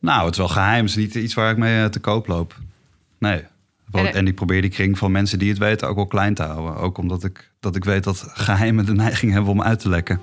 Nou, het is wel geheim. Het is niet iets waar ik mee eh, te koop loop. Nee. En, ik probeer die kring van mensen die het weten ook wel klein te houden. Ook omdat ik, dat ik weet dat geheimen de neiging hebben om uit te lekken.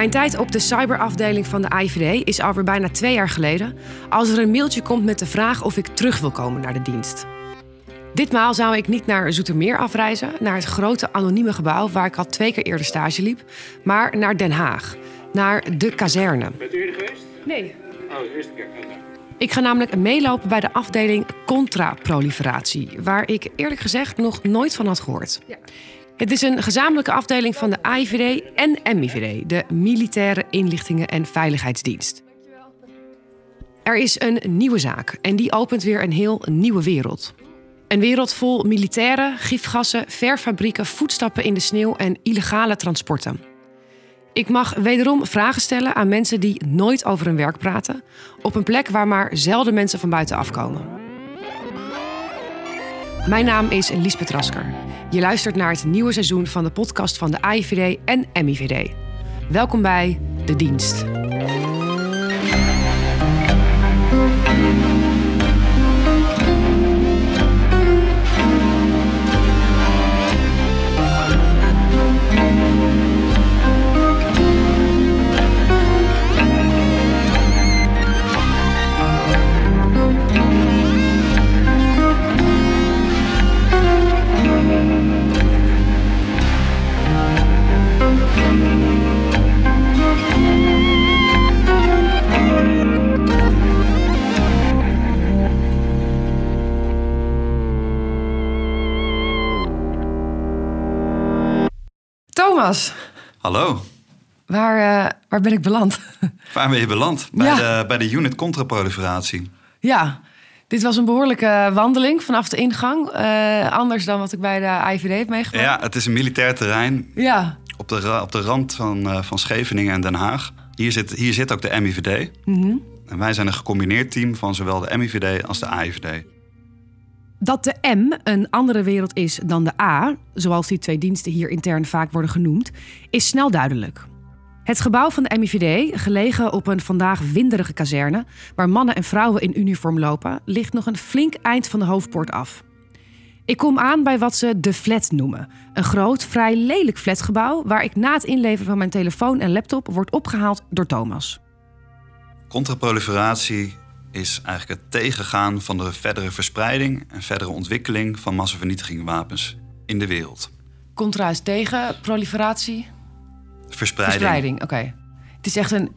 Mijn tijd op de cyberafdeling van de AIVD is alweer bijna twee jaar geleden... als er een mailtje komt met de vraag of ik terug wil komen naar de dienst. Ditmaal zou ik niet naar Zoetermeer afreizen, naar het grote anonieme gebouw... waar ik al twee keer eerder stage liep, maar naar Den Haag, naar de kazerne. Bent u eerder geweest? Nee. Oh, de eerste keer. Ik ga namelijk meelopen bij de afdeling contraproliferatie, waar ik eerlijk gezegd nog nooit van had gehoord. Het is een gezamenlijke afdeling van de AIVD en MIVD, de Militaire Inlichtingen en Veiligheidsdienst. Er is een nieuwe zaak en die opent weer een heel nieuwe wereld. Een wereld vol militairen, gifgassen, verfabrieken, voetstappen in de sneeuw en illegale transporten. Ik mag wederom vragen stellen aan mensen die nooit over hun werk praten, op een plek waar maar zelden mensen van buiten afkomen. Mijn naam is Liesbeth Rasker. Je luistert naar het nieuwe seizoen van de podcast van de AIVD en MIVD. Welkom bij De Dienst. Thomas, Hallo, waar, eh, waar ben ik beland? waar ben je beland? Bij, Ja. de, bij de unit contraproliferatie. ja, dit was een behoorlijke wandeling vanaf de ingang. Eh, anders dan wat ik bij de AIVD heb meegemaakt. Ja, het is een militair terrein ja. op de, op de rand van, eh, van Scheveningen en Den Haag. Hier zit, hier zit ook de MIVD. En wij zijn een gecombineerd team van zowel de MIVD als de AIVD. Dat de M een andere wereld is dan de A, zoals die twee diensten hier intern vaak worden genoemd, is snel duidelijk. Het gebouw van de MIVD, gelegen op een vandaag winderige kazerne, waar mannen en vrouwen in uniform lopen, ligt nog een flink eind van de hoofdpoort af. Ik kom aan bij wat ze de flat noemen. Een groot, vrij lelijk flatgebouw waar ik na het inleveren van mijn telefoon en laptop word opgehaald door Thomas. Contraproliferatie is eigenlijk het tegengaan van de verdere verspreiding en verdere ontwikkeling van massavernietigingwapens in de wereld. Contra is tegen proliferatie. Verspreiding. Verspreiding, oké. Het is echt een,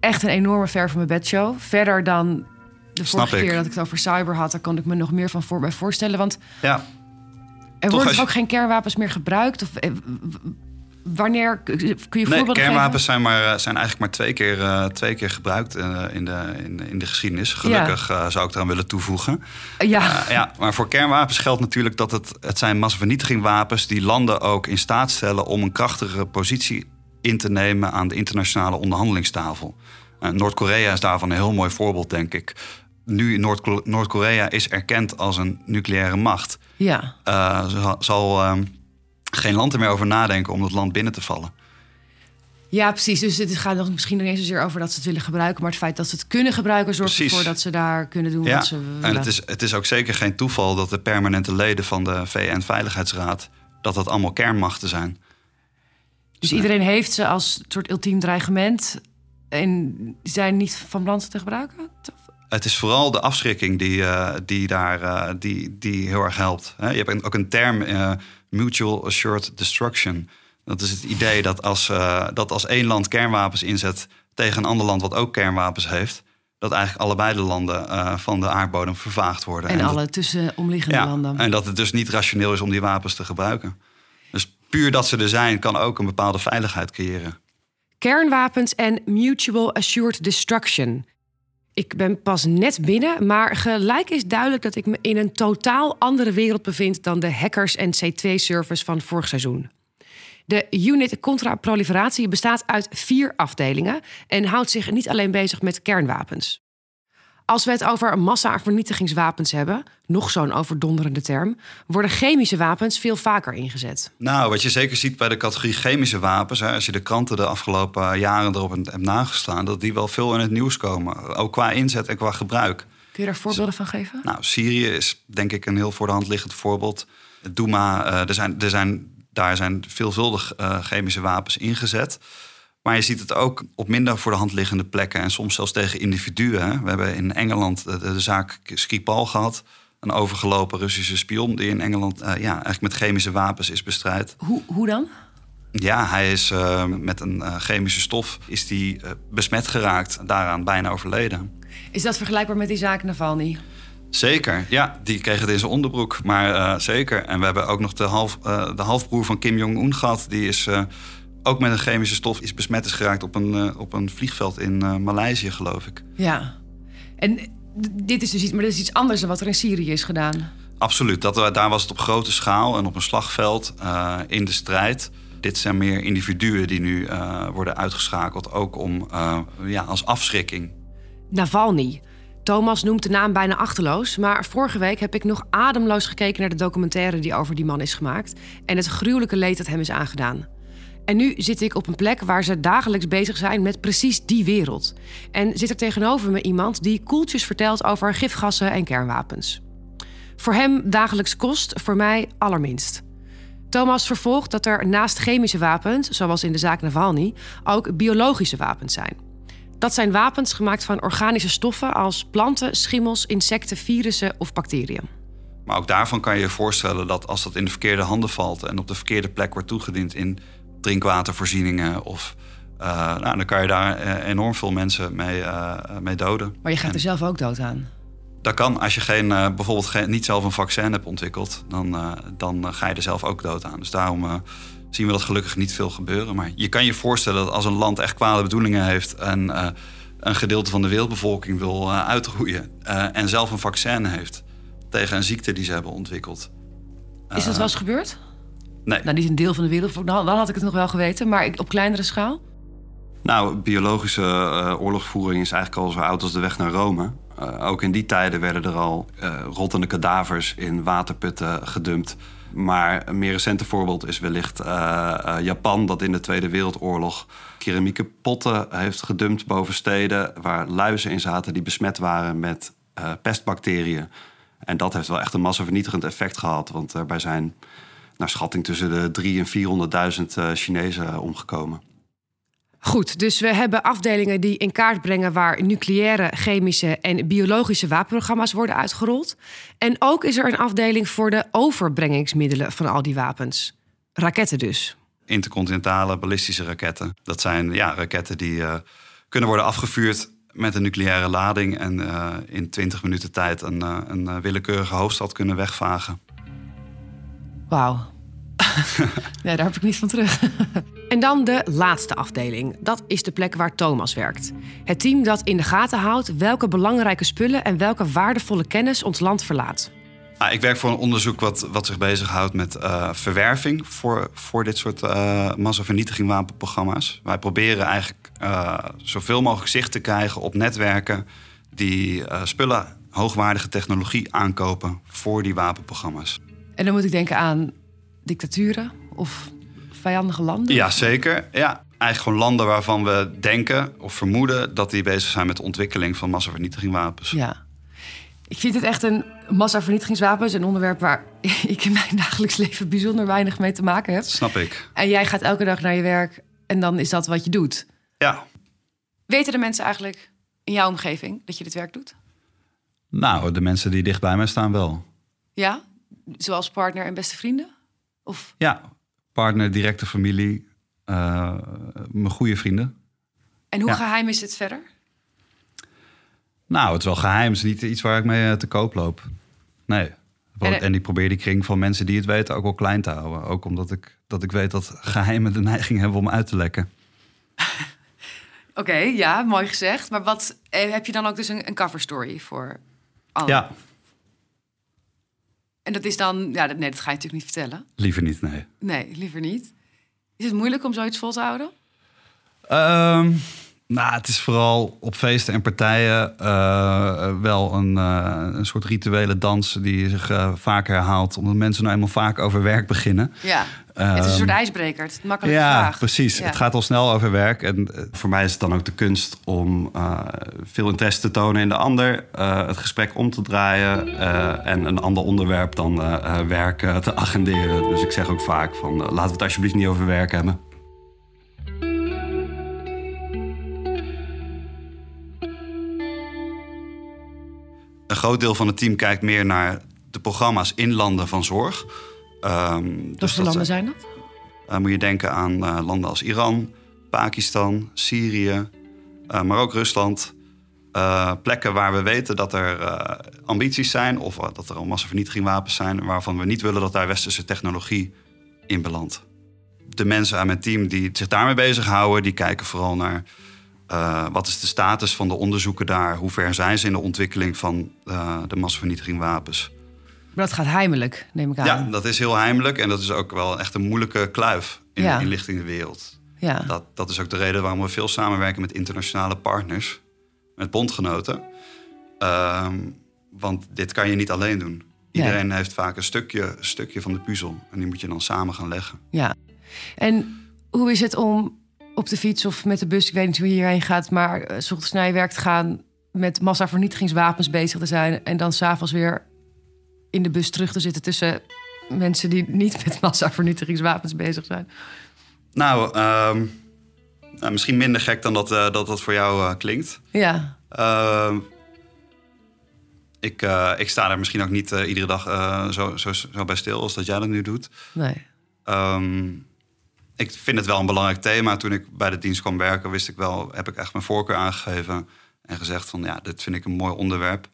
echt een enorme ver van mijn bedshow. Verder dan de vorige keer dat ik het over cyber had... daar kon ik me nog meer van voor, bij voorstellen. Want Ja, er Toch worden je- ook geen kernwapens meer gebruikt? Of, eh, wanneer... Kun je nee, voorbeelden kernwapens zijn, maar, eh, zijn eigenlijk maar twee keer, eh, twee keer gebruikt eh, in, de, in, in de geschiedenis. Gelukkig zou ik eraan willen toevoegen. Ja, ja, maar voor kernwapens geldt natuurlijk dat het, het zijn massavernietigingwapens die landen ook in staat stellen om een krachtige positie in te nemen aan de internationale onderhandelingstafel. Noord-Korea is daarvan een heel mooi voorbeeld, denk ik. Nu Noord- Noord-Korea is erkend als een nucleaire macht. ja. zal, zal ehm, geen land er meer over nadenken om dat land binnen te vallen. ja, precies. Dus het gaat nog misschien nog niet zozeer over dat ze het willen gebruiken... maar het feit dat ze het kunnen gebruiken... zorgt Precies. ervoor dat ze daar kunnen doen Ja, wat ze willen. en het is, het is ook zeker geen toeval dat de permanente leden van de VN-veiligheidsraad... dat dat allemaal kernmachten zijn. Dus iedereen heeft ze als soort ultiem dreigement... en zijn niet van plan ze te gebruiken? Het is vooral de afschrikking die, eh, die daar eh, die, die heel erg helpt. Je hebt ook een term, eh, mutual assured destruction. Dat is het idee dat als, eh, dat als één land kernwapens inzet tegen een ander land wat ook kernwapens heeft, dat eigenlijk allebei de landen eh, van de aardbodem vervaagd worden. En dat- alle tussenomliggende ja, landen. En dat het dus niet rationeel is om die wapens te gebruiken. Dus puur dat ze er zijn, kan ook een bepaalde veiligheid creëren. Kernwapens en mutual assured destruction. Ik ben pas net binnen, maar gelijk is duidelijk dat ik me in een totaal andere wereld bevind dan de hackers en C2-servers van vorig seizoen. De unit contra-proliferatie bestaat uit vier afdelingen en houdt zich niet alleen bezig met kernwapens. Als we het over massa-vernietigingswapens hebben, nog zo'n overdonderende term, worden chemische wapens veel vaker ingezet. Nou, wat je zeker ziet bij de categorie chemische wapens, hè, als je de kranten de afgelopen jaren erop hebt nageslaan, dat die wel veel in het nieuws komen. Ook qua inzet en qua gebruik. Kun je daar voorbeelden van geven? Nou, Syrië is denk ik een heel voor de hand liggend voorbeeld. Douma, uh, er zijn, er zijn, daar zijn veelvuldig uh, chemische wapens ingezet. Maar je ziet het ook op minder voor de hand liggende plekken en soms zelfs tegen individuen. We hebben in Engeland de, de zaak Skripal gehad. Een overgelopen Russische spion die in Engeland uh, ja, eigenlijk met chemische wapens is bestrijd. Hoe, hoe dan? Ja, hij is uh, met een uh, chemische stof is die, besmet geraakt, daaraan bijna overleden. Is dat vergelijkbaar met die zaak Navalny? Zeker, ja. Die kreeg het in zijn onderbroek, maar zeker. En we hebben ook nog de, half, de halfbroer van Kim Jong-un gehad. Die is ook met een chemische stof is besmet is geraakt op een, uh, op een vliegveld in uh, Maleisië, geloof ik. Ja, en dit is dus iets, maar dit is iets anders dan wat er in Syrië is gedaan. Absoluut, dat, daar was het op grote schaal en op een slagveld uh, in de strijd. Dit zijn meer individuen die nu worden uitgeschakeld, ook om ja, als afschrikking. Navalny. Thomas noemt de naam bijna achterloos, maar vorige week heb ik nog ademloos gekeken naar de documentaire die over die man is gemaakt en het gruwelijke leed dat hem is aangedaan. En nu zit ik op een plek waar ze dagelijks bezig zijn met precies die wereld. En zit er tegenover me iemand die koeltjes vertelt over gifgassen en kernwapens. Voor hem dagelijks kost, voor mij allerminst. Thomas vervolgt dat er naast chemische wapens, zoals in de zaak Navalny, ook biologische wapens zijn. Dat zijn wapens gemaakt van organische stoffen als planten, schimmels, insecten, virussen of bacteriën. Maar ook daarvan kan je je voorstellen dat als dat in de verkeerde handen valt en op de verkeerde plek wordt toegediend in drinkwatervoorzieningen. Of, uh, nou, dan kan je daar eh, enorm veel mensen mee, uh, mee doden. Maar je gaat er zelf ook dood aan? Dat kan. Als je geen, bijvoorbeeld geen, niet zelf een vaccin hebt ontwikkeld, dan, dan ga je er zelf ook dood aan. Dus daarom zien we dat gelukkig niet veel gebeuren. Maar je kan je voorstellen dat als een land echt kwade bedoelingen heeft en een gedeelte van de wereldbevolking wil uitroeien en zelf een vaccin heeft tegen een ziekte die ze hebben ontwikkeld. Is dat wel eens gebeurd? Nee. Nou, niet een deel van de wereld. Dan had ik het nog wel geweten, maar op kleinere schaal? Nou, biologische uh, oorlogsvoering is eigenlijk al zo oud als de weg naar Rome. Uh, ook in die tijden werden er al uh, rottende kadavers in waterputten gedumpt. Maar een meer recente voorbeeld is wellicht Japan, dat in de Tweede Wereldoorlog keramieke potten heeft gedumpt boven steden waar luizen in zaten die besmet waren met pestbacteriën. En dat heeft wel echt een massavernietigend effect gehad, want daarbij zijn naar schatting tussen de 3 en 400.000 uh, Chinezen omgekomen. Goed, dus we hebben afdelingen die in kaart brengen waar nucleaire, chemische en biologische wapenprogramma's worden uitgerold. En ook is er een afdeling voor de overbrengingsmiddelen van al die wapens. Raketten dus. Intercontinentale ballistische raketten. Dat zijn ja, raketten die uh, kunnen worden afgevuurd met een nucleaire lading en uh, in 20 minuten tijd een, uh, een willekeurige hoofdstad kunnen wegvagen. Wauw. ja, daar heb ik niet van terug. en dan de laatste afdeling. Dat is de plek waar Thomas werkt. Het team dat in de gaten houdt welke belangrijke spullen en welke waardevolle kennis ons land verlaat. Nou, ik werk voor een onderzoek wat, wat zich bezighoudt met uh, verwerving voor, voor dit soort uh, massavernietiging wapenprogramma's. Wij proberen eigenlijk uh, zoveel mogelijk zicht te krijgen op netwerken die spullen, hoogwaardige technologie aankopen voor die wapenprogramma's. En dan moet ik denken aan dictaturen of vijandige landen? Ja, zeker. Ja, eigenlijk gewoon landen waarvan we denken of vermoeden dat die bezig zijn met de ontwikkeling van massavernietigingwapens. Ja. Ik vind het echt een massavernietigingswapens een onderwerp waar ik in mijn dagelijks leven bijzonder weinig mee te maken heb. Snap ik. En jij gaat elke dag naar je werk en dan is dat wat je doet. Ja. Weten de mensen eigenlijk in jouw omgeving dat je dit werk doet? Nou, de mensen die dicht bij mij staan wel. Ja? Zoals partner en beste vrienden? Of? Ja, partner, directe familie, uh, mijn goede vrienden. En hoe geheim is het verder? Nou, het is wel geheim. Het is niet iets waar ik mee eh, te koop loop. Nee. En, en ik probeer die kring van mensen die het weten ook wel klein te houden. Ook omdat ik, dat ik weet dat geheimen de neiging hebben om uit te lekken. Oké, ja, mooi gezegd. Maar wat eh, heb je dan ook dus een, een cover story voor alle? Ja, en dat is dan, ja, nee, dat ga je natuurlijk niet vertellen. Liever niet, nee. Nee, liever niet. Is het moeilijk om zoiets vol te houden? Ehm, nou, het is vooral op feesten en partijen uh, wel een, uh, een soort rituele dans die zich uh, vaak herhaalt. Omdat mensen nou eenmaal vaak over werk beginnen. Ja, het is een soort ijsbreker. Het is makkelijk ja, vraag. Precies. Het gaat al snel over werk. En voor mij is het dan ook de kunst om veel interesse te tonen in de ander. het gesprek om te draaien. en een ander onderwerp dan werk te agenderen. Dus ik zeg ook vaak van laten we het alsjeblieft niet over werk hebben. Een groot deel van het team kijkt meer naar de programma's in landen van zorg. Um, dus Welke landen zijn dat? Uh, moet je denken aan uh, landen als Iran, Pakistan, Syrië, uh, maar ook Rusland. plekken waar we weten dat er ambities zijn of dat er al massavernietigingwapens zijn, waarvan we niet willen dat daar westerse technologie in belandt. De mensen aan mijn team die zich daarmee bezighouden, die kijken vooral naar uh, wat is de status van de onderzoeken daar? Hoe ver zijn ze in de ontwikkeling van uh, de massavernietigingwapens? Maar dat gaat heimelijk, neem ik aan. Ja, dat is heel heimelijk en dat is ook wel echt een moeilijke kluif in ja. de inlichtingenwereld. Ja. Dat, dat is ook de reden waarom we veel samenwerken met internationale partners, met bondgenoten. Uh, want dit kan je niet alleen doen. Iedereen heeft vaak een stukje, stukje van de puzzel en die moet je dan samen gaan leggen. Ja, en hoe is het om op de fiets of met de bus, ik weet niet hoe je hierheen gaat, maar uh, s ochtends naar je werk te gaan, met massavernietigingswapens bezig te zijn en dan s'avonds weer in de bus terug te zitten tussen mensen die niet met massavernietigingswapens bezig zijn? Nou, uh, nou misschien minder gek dan dat uh, dat, dat voor jou uh, klinkt. Ja. Ehm, ik, ik sta er misschien ook niet iedere dag zo, zo, zo bij stil als dat jij dat nu doet. Nee. Ehm, ik vind het wel een belangrijk thema. Toen ik bij de dienst kwam werken, wist ik wel, heb ik echt mijn voorkeur aangegeven en gezegd van ja, dit vind ik een mooi onderwerp.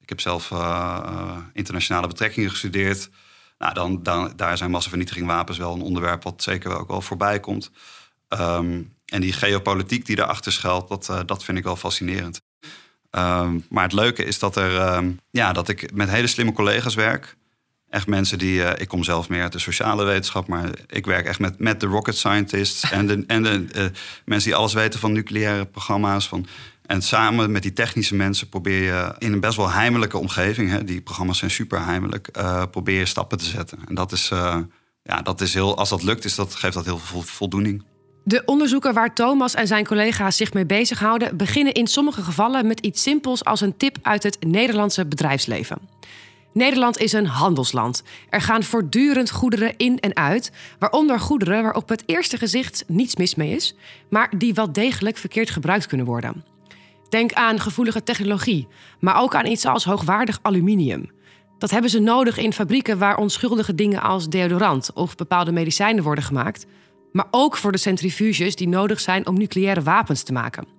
Ik heb zelf uh, internationale betrekkingen gestudeerd. Nou, dan, dan, daar zijn massavernietigingwapens wel een onderwerp wat zeker ook wel voorbij komt. Um, en die geopolitiek die daarachter schuilt, dat, uh, dat vind ik wel fascinerend. Um, maar het leuke is dat, er, um, ja, dat ik met hele slimme collega's werk echt mensen die. Uh, ik kom zelf meer uit de sociale wetenschap, maar ik werk echt met, met de rocket scientists en de, en de uh, mensen die alles weten van nucleaire programma's. Van, en samen met die technische mensen probeer je in een best wel heimelijke omgeving, hè, die programma's zijn super heimelijk, uh, probeer je stappen te zetten. En dat is, ja, dat is heel, als dat lukt, is dat, geeft dat heel veel voldoening. De onderzoeken waar Thomas en zijn collega's zich mee bezighouden, beginnen in sommige gevallen met iets simpels als een tip uit het Nederlandse bedrijfsleven. Nederland is een handelsland. Er gaan voortdurend goederen in en uit, waaronder goederen waar op het eerste gezicht niets mis mee is, maar die wel degelijk verkeerd gebruikt kunnen worden. Denk aan gevoelige technologie, maar ook aan iets als hoogwaardig aluminium. Dat hebben ze nodig in fabrieken waar onschuldige dingen als deodorant of bepaalde medicijnen worden gemaakt, maar ook voor de centrifuges die nodig zijn om nucleaire wapens te maken.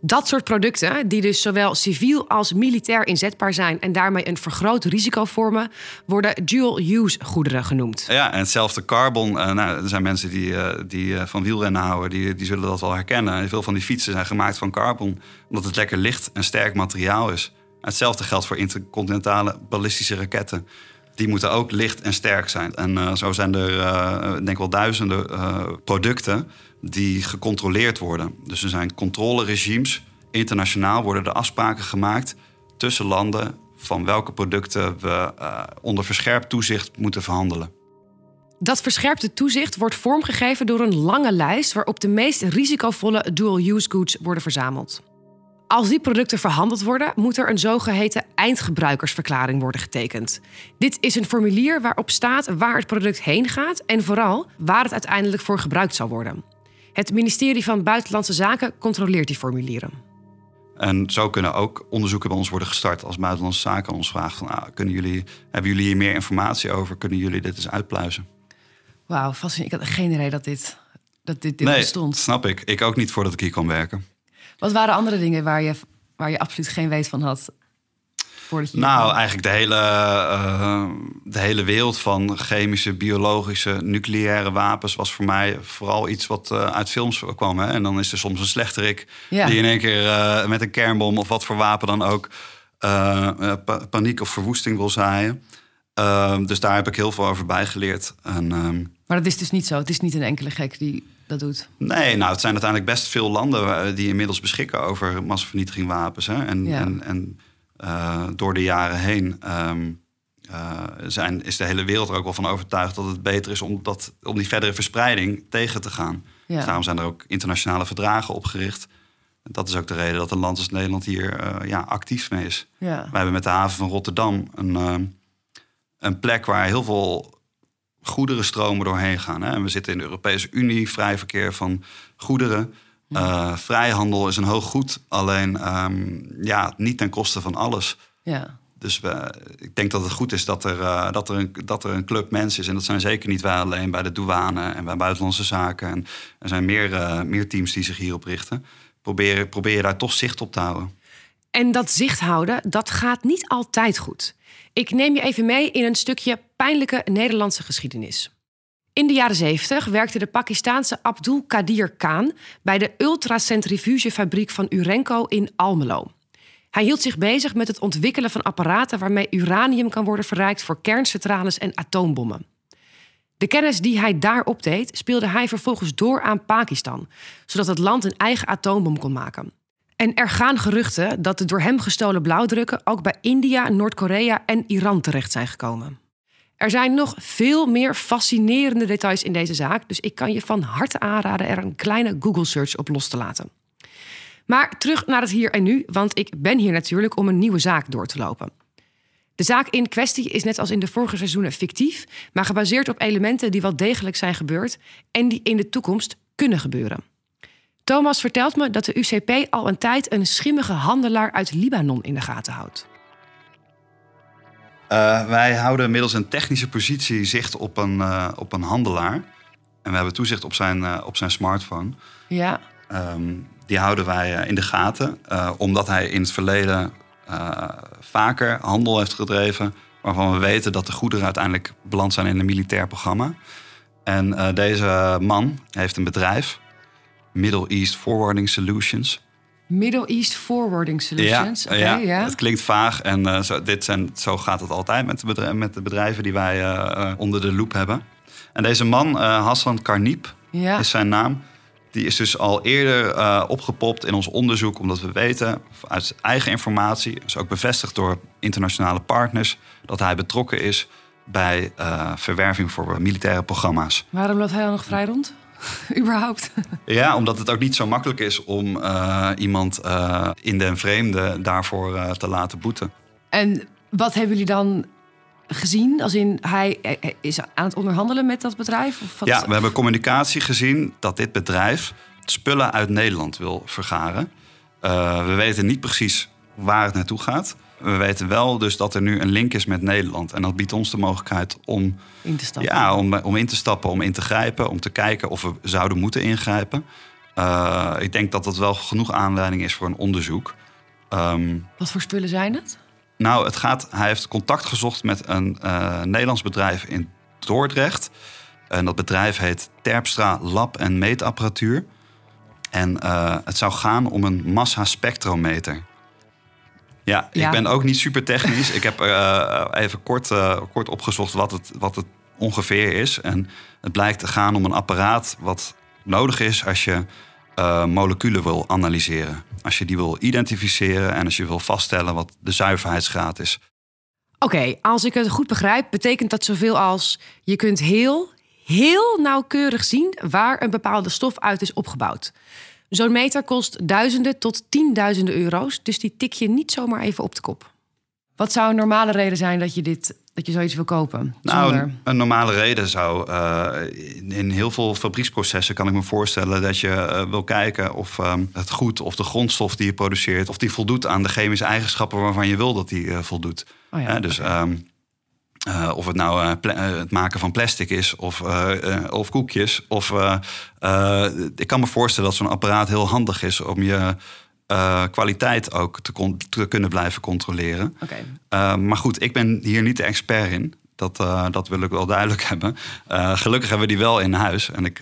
Dat soort producten, die dus zowel civiel als militair inzetbaar zijn en daarmee een vergroot risico vormen, worden dual-use goederen genoemd. Ja, en hetzelfde carbon. Uh, nou, er zijn mensen die, uh, die uh, van wielrennen houden, die, die zullen dat wel herkennen. Veel van die fietsen zijn gemaakt van carbon, omdat het lekker licht en sterk materiaal is. Hetzelfde geldt voor intercontinentale ballistische raketten. Die moeten ook licht en sterk zijn. En zo zijn er, denk ik wel, duizenden producten die gecontroleerd worden. Dus er zijn controleregimes. Internationaal worden er afspraken gemaakt tussen landen van welke producten we uh, onder verscherpt toezicht moeten verhandelen. Dat verscherpte toezicht wordt vormgegeven door een lange lijst waarop de meest risicovolle dual-use goods worden verzameld. Als die producten verhandeld worden, moet er een zogeheten eindgebruikersverklaring worden getekend. Dit is een formulier waarop staat waar het product heen gaat en vooral waar het uiteindelijk voor gebruikt zal worden. Het ministerie van Buitenlandse Zaken controleert die formulieren. En zo kunnen ook onderzoeken bij ons worden gestart als Buitenlandse Zaken ons vragen van, ah, kunnen jullie, hebben jullie hier meer informatie over? Kunnen jullie dit eens uitpluizen? Wauw, fascinerend. Ik had geen idee dat dit, dat dit, dit nee, bestond. snap ik. Ik ook niet voordat ik hier kon werken. Wat waren andere dingen waar je, waar je absoluut geen weet van had? Nou, eigenlijk de hele, uh, de hele wereld van chemische, biologische, nucleaire wapens was voor mij vooral iets wat uh, uit films kwam. Hè? En dan is er soms een slechterik die in één keer uh, met een kernbom of wat voor wapen dan ook pa paniek of verwoesting wil zaaien. Ehm, dus daar heb ik heel veel over bijgeleerd. En, um, Maar dat is dus niet zo. Het is niet een enkele gek die dat doet. Nee, nou, het zijn uiteindelijk best veel landen die inmiddels beschikken over massavernietigingwapens. Hè? En, en, en door de jaren heen um, zijn, is de hele wereld er ook wel van overtuigd dat het beter is om, dat, om die verdere verspreiding tegen te gaan. Dus daarom zijn er ook internationale verdragen opgericht. En dat is ook de reden dat een land als Nederland hier uh, ja, actief mee is. Ja. Wij hebben met de haven van Rotterdam een, een plek waar heel veel goederenstromen doorheen gaan. Hè. En we zitten in de Europese Unie, vrij verkeer van goederen. Uh, vrijhandel is een hoog goed, alleen um, ja, niet ten koste van alles. Ja. Dus we, ik denk dat het goed is dat er, uh, dat, er een, dat er een club mensen is. En dat zijn zeker niet wij alleen bij de douane en bij buitenlandse zaken. En er zijn meer, uh, meer teams die zich hierop richten. Probeer, probeer je daar toch zicht op te houden. En dat zicht houden, dat gaat niet altijd goed. Ik neem je even mee in een stukje pijnlijke Nederlandse geschiedenis. In de jaren 70 werkte de Pakistaanse Abdul Qadir Khan bij de ultracentrifugefabriek van Urenco in Almelo. Hij hield zich bezig met het ontwikkelen van apparaten waarmee uranium kan worden verrijkt voor kerncentrales en atoombommen. De kennis die hij daar opdeed, speelde hij vervolgens door aan Pakistan, zodat het land een eigen atoombom kon maken. En er gaan geruchten dat de door hem gestolen blauwdrukken ook bij India, Noord-Korea en Iran terecht zijn gekomen. Er zijn nog veel meer fascinerende details in deze zaak, dus ik kan je van harte aanraden er een kleine Google-search op los te laten. Maar terug naar het hier en nu, want ik ben hier natuurlijk om een nieuwe zaak door te lopen. De zaak in kwestie is net als in de vorige seizoenen fictief, maar gebaseerd op elementen die wel degelijk zijn gebeurd en die in de toekomst kunnen gebeuren. Thomas vertelt me dat de UCP al een tijd een schimmige handelaar uit Libanon in de gaten houdt. Uh, wij houden middels een technische positie zicht op een, uh, op een handelaar. En we hebben toezicht op zijn, uh, op zijn smartphone. Ja. Um, die houden wij in de gaten, omdat hij in het verleden vaker handel heeft gedreven. waarvan we weten dat de goederen uiteindelijk beland zijn in een militair programma. En deze man heeft een bedrijf, Middle East Forwarding Solutions. Middle East Forwarding Solutions. Ja, ja, ja. het klinkt vaag en uh, zo, dit zijn, zo gaat het altijd met de, bedrijven, met de bedrijven die wij uh, onder de loep hebben. En deze man, uh, Hassan Karniep, ja. is zijn naam. Die is dus al eerder opgepopt in ons onderzoek, omdat we weten uit eigen informatie, is ook bevestigd door internationale partners, dat hij betrokken is bij verwerving voor militaire programma's. Waarom loopt hij dan nog vrij rond? überhaupt. Ja, omdat het ook niet zo makkelijk is om uh, iemand uh, in den vreemde daarvoor uh, te laten boeten. En wat hebben jullie dan gezien? Als in hij is aan het onderhandelen met dat bedrijf? Of wat? Ja, we hebben communicatie gezien dat dit bedrijf spullen uit Nederland wil vergaren. we weten niet precies waar het naartoe gaat. We weten wel dus dat er nu een link is met Nederland. En dat biedt ons de mogelijkheid om in te stappen. Ja, om, om in te stappen, om in te grijpen, om te kijken of we zouden moeten ingrijpen. Uh, ik denk dat dat wel genoeg aanleiding is voor een onderzoek. Um, Wat voor spullen zijn het? Nou, het gaat, hij heeft contact gezocht met een uh, Nederlands bedrijf in Dordrecht. En dat bedrijf heet Terpstra Lab en Meetapparatuur. En uh, het zou gaan om een massa-spectrometer. Ja, ik ben ook niet super technisch. ik heb uh, even kort, uh, kort opgezocht wat het, wat het ongeveer is. En het blijkt te gaan om een apparaat wat nodig is als je uh, moleculen wil analyseren. Als je die wil identificeren en als je wil vaststellen wat de zuiverheidsgraad is. Oké, als ik het goed begrijp, betekent dat zoveel als je kunt heel, heel nauwkeurig zien waar een bepaalde stof uit is opgebouwd. Zo'n meter kost duizenden tot tienduizenden euro's, dus die tik je niet zomaar even op de kop. Wat zou een normale reden zijn dat je, dit, dat je zoiets wil kopen? Nou, een, normale reden zou uh, in heel veel fabrieksprocessen kan ik me voorstellen dat je uh, wil kijken of um, het goed of de grondstof die je produceert, of die voldoet aan de chemische eigenschappen waarvan je wil dat die uh, voldoet. Oh ja, dus okay. um, uh, of het nou uh, het maken van plastic is of, of koekjes. Of ik kan me voorstellen dat zo'n apparaat heel handig is om je kwaliteit ook te, te, kunnen blijven controleren. Okay. maar goed, ik ben hier niet de expert in. Dat, dat wil ik wel duidelijk hebben. gelukkig hebben we die wel in huis. En ik,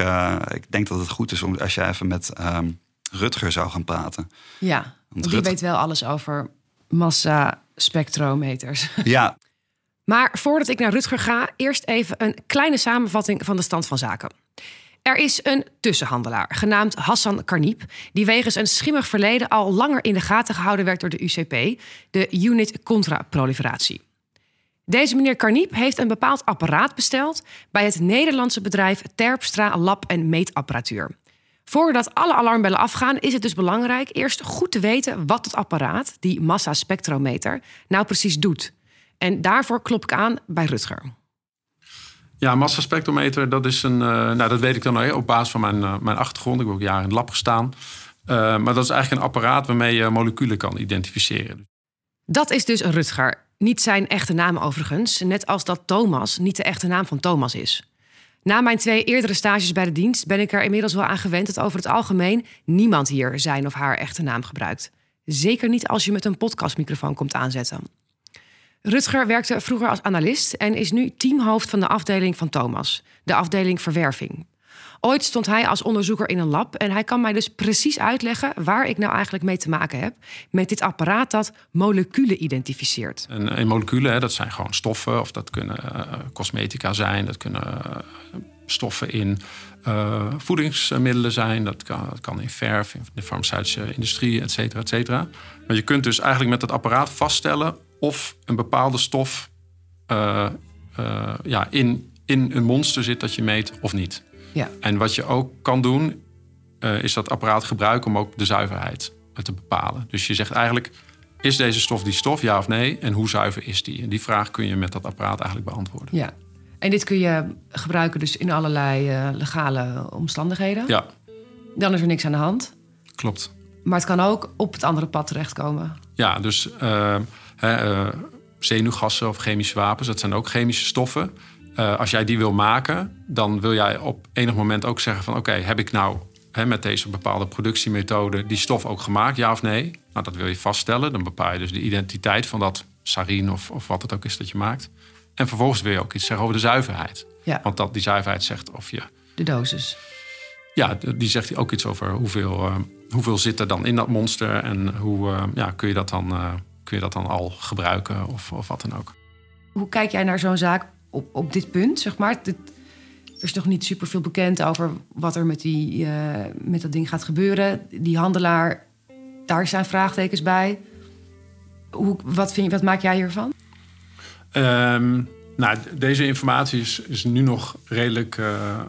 ik denk dat het goed is om, als je even met um, Rutger zou gaan praten. Ja, want die weet wel alles over massa spectrometers. Ja, Maar voordat ik naar Rutger ga, eerst even een kleine samenvatting van de stand van zaken. Er is een tussenhandelaar, genaamd Hassan Karniep, die wegens een schimmig verleden al langer in de gaten gehouden werd door de UCP, de Unit Contra Proliferatie. Deze meneer Karniep heeft een bepaald apparaat besteld bij het Nederlandse bedrijf Terpstra Lab en Meetapparatuur. Voordat alle alarmbellen afgaan, is het dus belangrijk eerst goed te weten wat het apparaat, die massaspectrometer, nou precies doet. En daarvoor klop ik aan bij Rutger. Ja, massaspectrometer, dat is een. Uh, nou, dat weet ik dan op basis van mijn, uh, mijn achtergrond. Ik heb ook jaren in het lab gestaan. Uh, maar dat is eigenlijk een apparaat waarmee je moleculen kan identificeren. Dat is dus Rutger. Niet zijn echte naam overigens. Net als dat Thomas niet de echte naam van Thomas is. Na mijn twee eerdere stages bij de dienst ben ik er inmiddels wel aan gewend dat over het algemeen niemand hier zijn of haar echte naam gebruikt. Zeker niet als je met een podcastmicrofoon komt aanzetten. Rutger werkte vroeger als analist en is nu teamhoofd van de afdeling van Thomas, de afdeling verwerving. Ooit stond hij als onderzoeker in een lab en hij kan mij dus precies uitleggen waar ik nou eigenlijk mee te maken heb met dit apparaat dat moleculen identificeert. En, en moleculen, hè, dat zijn gewoon stoffen of dat kunnen uh, cosmetica zijn, dat kunnen uh, stoffen in voedingsmiddelen zijn, dat kan, dat kan in verf, in de farmaceutische industrie, et cetera, et cetera. Maar je kunt dus eigenlijk met het apparaat vaststellen of een bepaalde stof uh, uh, ja, in, in een monster zit dat je meet of niet. Ja. En wat je ook kan doen, uh, is dat apparaat gebruiken om ook de zuiverheid te bepalen. Dus je zegt eigenlijk, is deze stof die stof, ja of nee? En hoe zuiver is die? En die vraag kun je met dat apparaat eigenlijk beantwoorden. Ja. En dit kun je gebruiken dus in allerlei legale omstandigheden. Ja. Dan is er niks aan de hand. Klopt. Maar het kan ook op het andere pad terechtkomen. Ja, dus uh, zenuwgassen of chemische wapens, dat zijn ook chemische stoffen. Uh, als jij die wil maken, dan wil jij op enig moment ook zeggen van... oké, heb ik nou hè, met deze bepaalde productiemethode die stof ook gemaakt, ja of nee? Nou, dat wil je vaststellen. Dan bepaal je dus de identiteit van dat sarin of, of wat het ook is dat je maakt. En vervolgens wil je ook iets zeggen over de zuiverheid. Ja. Want dat, die zuiverheid zegt of je... De dosis. Ja, die zegt ook iets over hoeveel, uh, hoeveel zit er dan in dat monster... en hoe uh, ja, kun je dat dan kun je dat dan al gebruiken of, of wat dan ook. Hoe kijk jij naar zo'n zaak op, op dit punt? Zeg maar? er is nog niet super veel bekend over wat er met, die, uh, met dat ding gaat gebeuren. Die handelaar, daar zijn vraagtekens bij. Hoe, wat, vind je, wat maak jij hiervan? Um, nou, deze informatie is, is nu nog redelijk uh,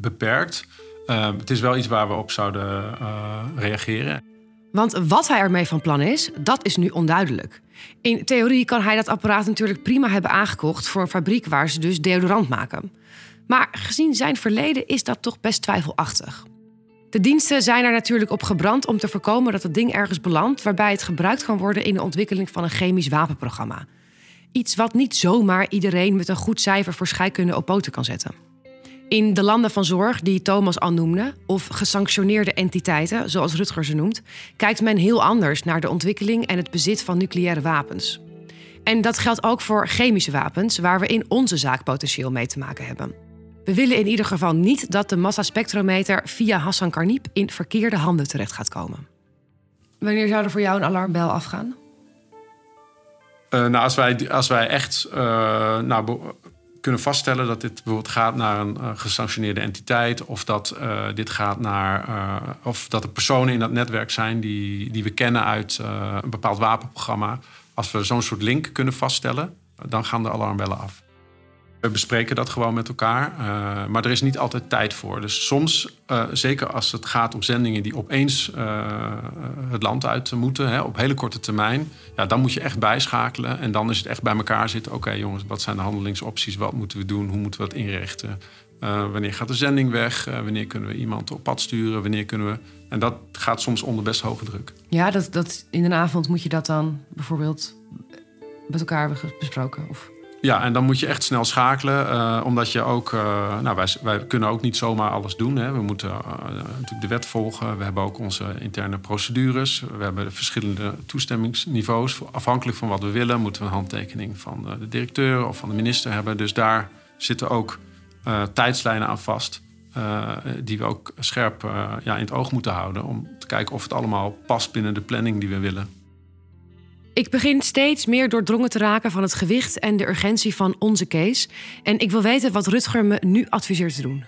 beperkt. Uh, het is wel iets waar we op zouden uh, reageren. Want wat hij ermee van plan is, dat is nu onduidelijk. In theorie kan hij dat apparaat natuurlijk prima hebben aangekocht voor een fabriek waar ze dus deodorant maken. Maar gezien zijn verleden is dat toch best twijfelachtig. De diensten zijn er natuurlijk op gebrand om te voorkomen dat het ding ergens belandt waarbij het gebruikt kan worden in de ontwikkeling van een chemisch wapenprogramma. Iets wat niet zomaar iedereen met een goed cijfer voor scheikunde op poten kan zetten. In de landen van zorg, die Thomas al noemde, of gesanctioneerde entiteiten, zoals Rutger ze noemt, kijkt men heel anders naar de ontwikkeling en het bezit van nucleaire wapens. En dat geldt ook voor chemische wapens, waar we in onze zaak potentieel mee te maken hebben. We willen in ieder geval niet dat de massaspectrometer via Hassan Karniep in verkeerde handen terecht gaat komen. Wanneer zou er voor jou een alarmbel afgaan? Uh, nou, als wij, als wij echt uh, nou, kunnen vaststellen dat dit bijvoorbeeld gaat naar een uh, gesanctioneerde entiteit, of dat uh, dit gaat naar, uh, of dat er personen in dat netwerk zijn die, die we kennen uit een bepaald wapenprogramma. Als we zo'n soort link kunnen vaststellen, dan gaan de alarmbellen af. We bespreken dat gewoon met elkaar, uh, maar er is niet altijd tijd voor. Dus soms, uh, zeker als het gaat om zendingen die opeens uh, het land uit moeten, hè, op hele korte termijn, ja, dan moet je echt bijschakelen. En dan is het echt bij elkaar zitten. Oké, jongens, wat zijn de handelingsopties? Wat moeten we doen? Hoe moeten we dat inrichten? wanneer gaat de zending weg? wanneer kunnen we iemand op pad sturen? Wanneer kunnen we. En dat gaat soms onder best hoge druk. Ja, dat, dat in een avond moet je dat dan bijvoorbeeld met elkaar hebben besproken? Of... Ja, en dan moet je echt snel schakelen. Uh, omdat je ook... Uh, nou, wij, kunnen ook niet zomaar alles doen. Hè. We moeten uh, natuurlijk de wet volgen. We hebben ook onze interne procedures. We hebben verschillende toestemmingsniveaus. Afhankelijk van wat we willen... moeten we een handtekening van de directeur of van de minister hebben. Dus daar zitten ook tijdslijnen aan vast... die we ook scherp ja, in het oog moeten houden... om te kijken of het allemaal past binnen de planning die we willen. Ik begin steeds meer doordrongen te raken van het gewicht en de urgentie van onze case. En ik wil weten wat Rutger me nu adviseert te doen.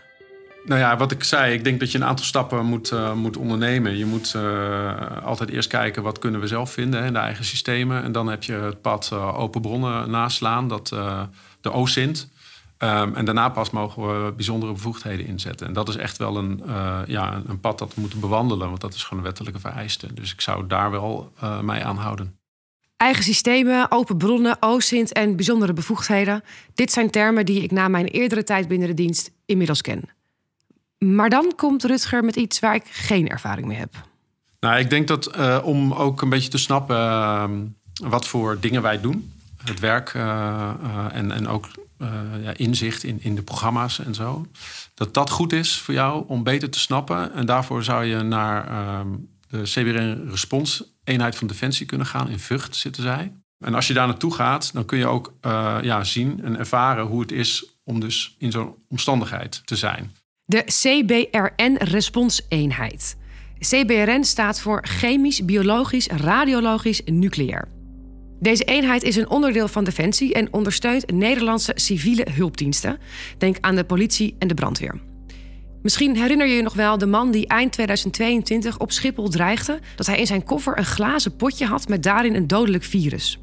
Nou ja, wat ik zei, ik denk dat je een aantal stappen moet, uh, moet ondernemen. Je moet uh, altijd eerst kijken wat kunnen we zelf vinden in de eigen systemen. En dan heb je het pad uh, open bronnen naslaan, dat, de OSINT. Um, en daarna pas mogen we bijzondere bevoegdheden inzetten. En dat is echt wel een, ja, een pad dat we moeten bewandelen, want dat is gewoon een wettelijke vereiste. Dus ik zou daar wel mij aan houden. Eigen systemen, open bronnen, OSINT en bijzondere bevoegdheden. Dit zijn termen die ik na mijn eerdere tijd binnen de dienst inmiddels ken. Maar dan komt Rutger met iets waar ik geen ervaring mee heb. Nou, ik denk dat uh, om ook een beetje te snappen uh, wat voor dingen wij doen, het werk uh, en, en ook ja, inzicht in, in de programma's en zo, dat dat goed is voor jou om beter te snappen. En daarvoor zou je naar ehm, de CBRN Respons eenheid van Defensie kunnen gaan. In Vught zitten zij. En als je daar naartoe gaat, dan kun je ook ja, zien en ervaren hoe het is om dus in zo'n omstandigheid te zijn de CBRN-responseenheid. CBRN staat voor Chemisch, Biologisch, Radiologisch, Nucleair. Deze eenheid is een onderdeel van Defensie en ondersteunt Nederlandse civiele hulpdiensten. Denk aan de politie en de brandweer. Misschien herinner je je nog wel de man die eind 2022 op Schiphol dreigde dat hij in zijn koffer een glazen potje had met daarin een dodelijk virus.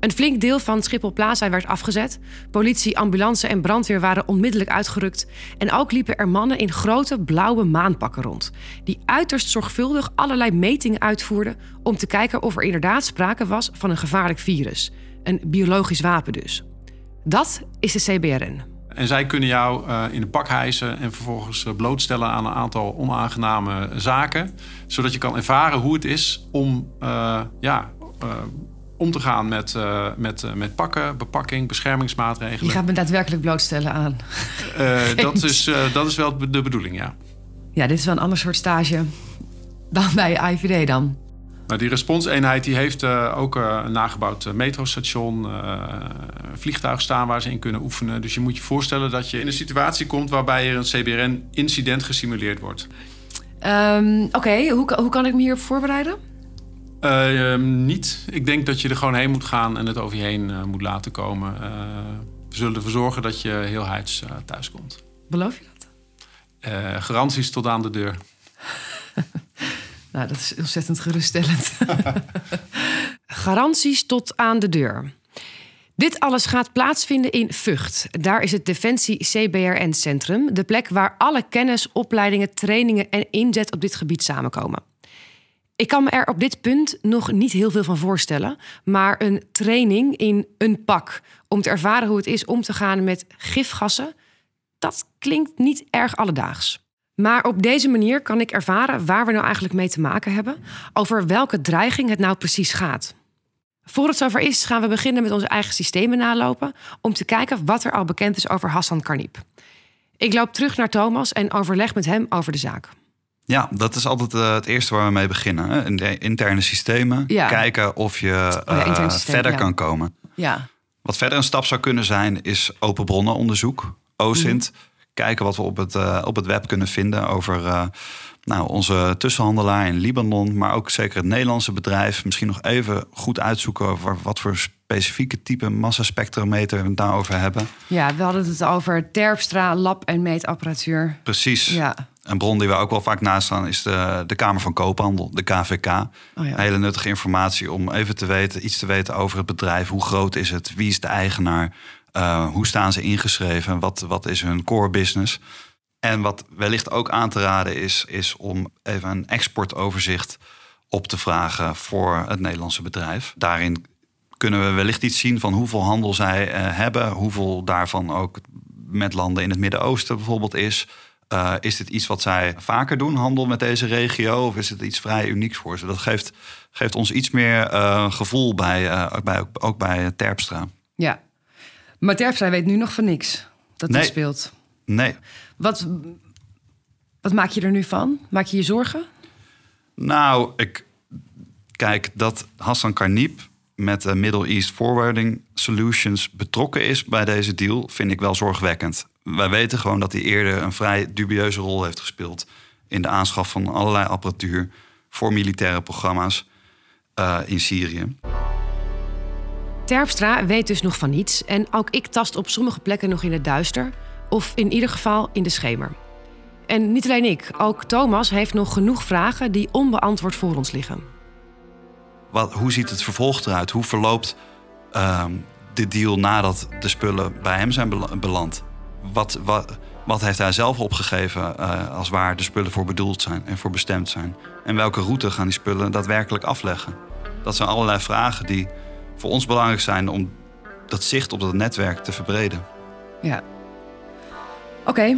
Een flink deel van Schiphol Plaza werd afgezet. Politie, ambulance en brandweer waren onmiddellijk uitgerukt. En ook liepen er mannen in grote blauwe maanpakken rond. Die uiterst zorgvuldig allerlei metingen uitvoerden om te kijken of er inderdaad sprake was van een gevaarlijk virus. Een biologisch wapen dus. Dat is de CBRN. En zij kunnen jou uh, in de pak hijsen en vervolgens uh, blootstellen aan een aantal onaangename zaken. Zodat je kan ervaren hoe het is om uh, ja, om te gaan met, uh, met, uh, met pakken, bepakking, beschermingsmaatregelen. Je gaat me daadwerkelijk blootstellen aan. Uh, dat, is, dat is wel de bedoeling, ja. Ja, dit is wel een ander soort stage dan bij IVD dan. Nou, die responseenheid die heeft ook een nagebouwd metrostation, vliegtuig staan waar ze in kunnen oefenen. Dus je moet je voorstellen dat je in een situatie komt waarbij er een CBRN-incident gesimuleerd wordt. Um, Oké, hoe, hoe kan ik me hierop voorbereiden? Uh, niet. Ik denk dat je er gewoon heen moet gaan en het over je heen uh, moet laten komen. Uh, we zullen ervoor zorgen dat je heel heids thuis komt. Beloof je dat? garanties tot aan de deur. Nou, dat is ontzettend geruststellend. garanties tot aan de deur. Dit alles gaat plaatsvinden in Vught. Daar is het Defensie CBRN-centrum, de plek waar alle kennis, opleidingen, trainingen en inzet op dit gebied samenkomen. Ik kan me er op dit punt nog niet heel veel van voorstellen. Maar een training in een pak om te ervaren hoe het is om te gaan met gifgassen, dat klinkt niet erg alledaags. Maar op deze manier kan ik ervaren waar we nou eigenlijk mee te maken hebben, over welke dreiging het nou precies gaat. Voor het zover is, gaan we beginnen met onze eigen systemen nalopen om te kijken wat er al bekend is over Hassan Karnip. Ik loop terug naar Thomas en overleg met hem over de zaak. Ja, dat is altijd uh, het eerste waar we mee beginnen. Hè? In de interne systemen. Ja. Kijken of je Oh ja, systeem, verder ja. kan komen. Ja, Wat verder een stap zou kunnen zijn, is open bronnenonderzoek. OSINT. Kijken wat we op het, uh, op het web kunnen vinden over uh, nou, onze tussenhandelaar in Libanon. Maar ook zeker het Nederlandse bedrijf. Misschien nog even goed uitzoeken over wat voor specifieke type massaspectrometer we het daarover hebben. ja, we hadden het over Terpstra, lab- en meetapparatuur. Precies. Ja, Een bron die we ook wel vaak naast staan is de, de Kamer van Koophandel, de KVK. oh ja. Hele nuttige informatie om even te weten, iets te weten over het bedrijf. Hoe groot is het? Wie is de eigenaar? Uh, hoe staan ze ingeschreven? Wat, wat is hun core business? En wat wellicht ook aan te raden is, is om even een exportoverzicht op te vragen voor het Nederlandse bedrijf. Daarin kunnen we wellicht iets zien van hoeveel handel zij uh, hebben, hoeveel daarvan ook met landen in het Midden-Oosten bijvoorbeeld is. Uh, is dit iets wat zij vaker doen, handel met deze regio? Of is het iets vrij unieks voor ze? Dat geeft, geeft ons iets meer gevoel bij, ook bij, ook bij Terpstra. ja. Maar Terpstra weet nu nog van niks dat Nee. speelt. Nee, Wat, wat maak je er nu van? Maak je je zorgen? nou, ik kijk dat Hassan Karnip met de Middle East Forwarding Solutions betrokken is bij deze deal, vind ik wel zorgwekkend. Wij weten gewoon dat hij eerder een vrij dubieuze rol heeft gespeeld in de aanschaf van allerlei apparatuur voor militaire programma's uh, in Syrië. Terpstra weet dus nog van niets en ook ik tast op sommige plekken nog in het duister, of in ieder geval in de schemer. En niet alleen ik, ook Thomas heeft nog genoeg vragen die onbeantwoord voor ons liggen. Wat, hoe ziet het vervolg eruit? Hoe verloopt ehm, de deal nadat de spullen bij hem zijn beland? Wat, wat, heeft hij zelf opgegeven uh, als waar de spullen voor bedoeld zijn en voor bestemd zijn? En welke route gaan die spullen daadwerkelijk afleggen? Dat zijn allerlei vragen die voor ons belangrijk zijn om dat zicht op dat netwerk te verbreden. Ja. Oké,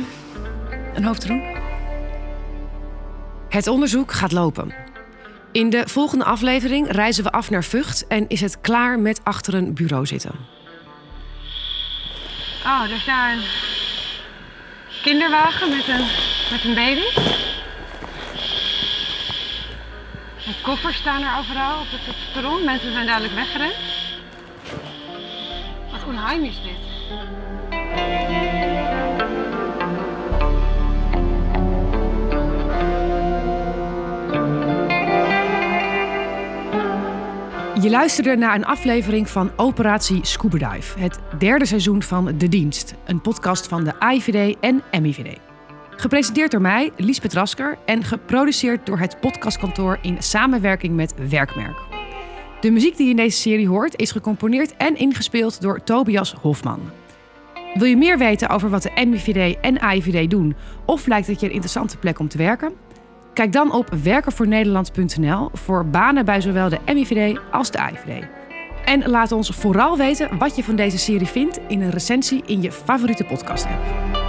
een hoofdroep. Het onderzoek gaat lopen. In de volgende aflevering reizen we af naar Vught en is het klaar met achter een bureau zitten. Oh, er staat een kinderwagen met een, met een baby. De koffers staan er overal op het, perron. Mensen zijn duidelijk weggerend. Wat onheim is dit. Je luisterde naar een aflevering van Operatie Scuba Dive, het derde seizoen van De Dienst, een podcast van de AIVD en MIVD. Gepresenteerd door mij, Liesbeth Rasker, en geproduceerd door het podcastkantoor in samenwerking met Werkmerk. De muziek die je in deze serie hoort is gecomponeerd en ingespeeld door Tobias Hofman. Wil je meer weten over wat de MIVD en AIVD doen, of lijkt het je een interessante plek om te werken? Kijk dan op werkenvoornederland.nl voor banen bij zowel de MIVD als de AIVD. En laat ons vooral weten wat je van deze serie vindt in een recensie in je favoriete podcast-app.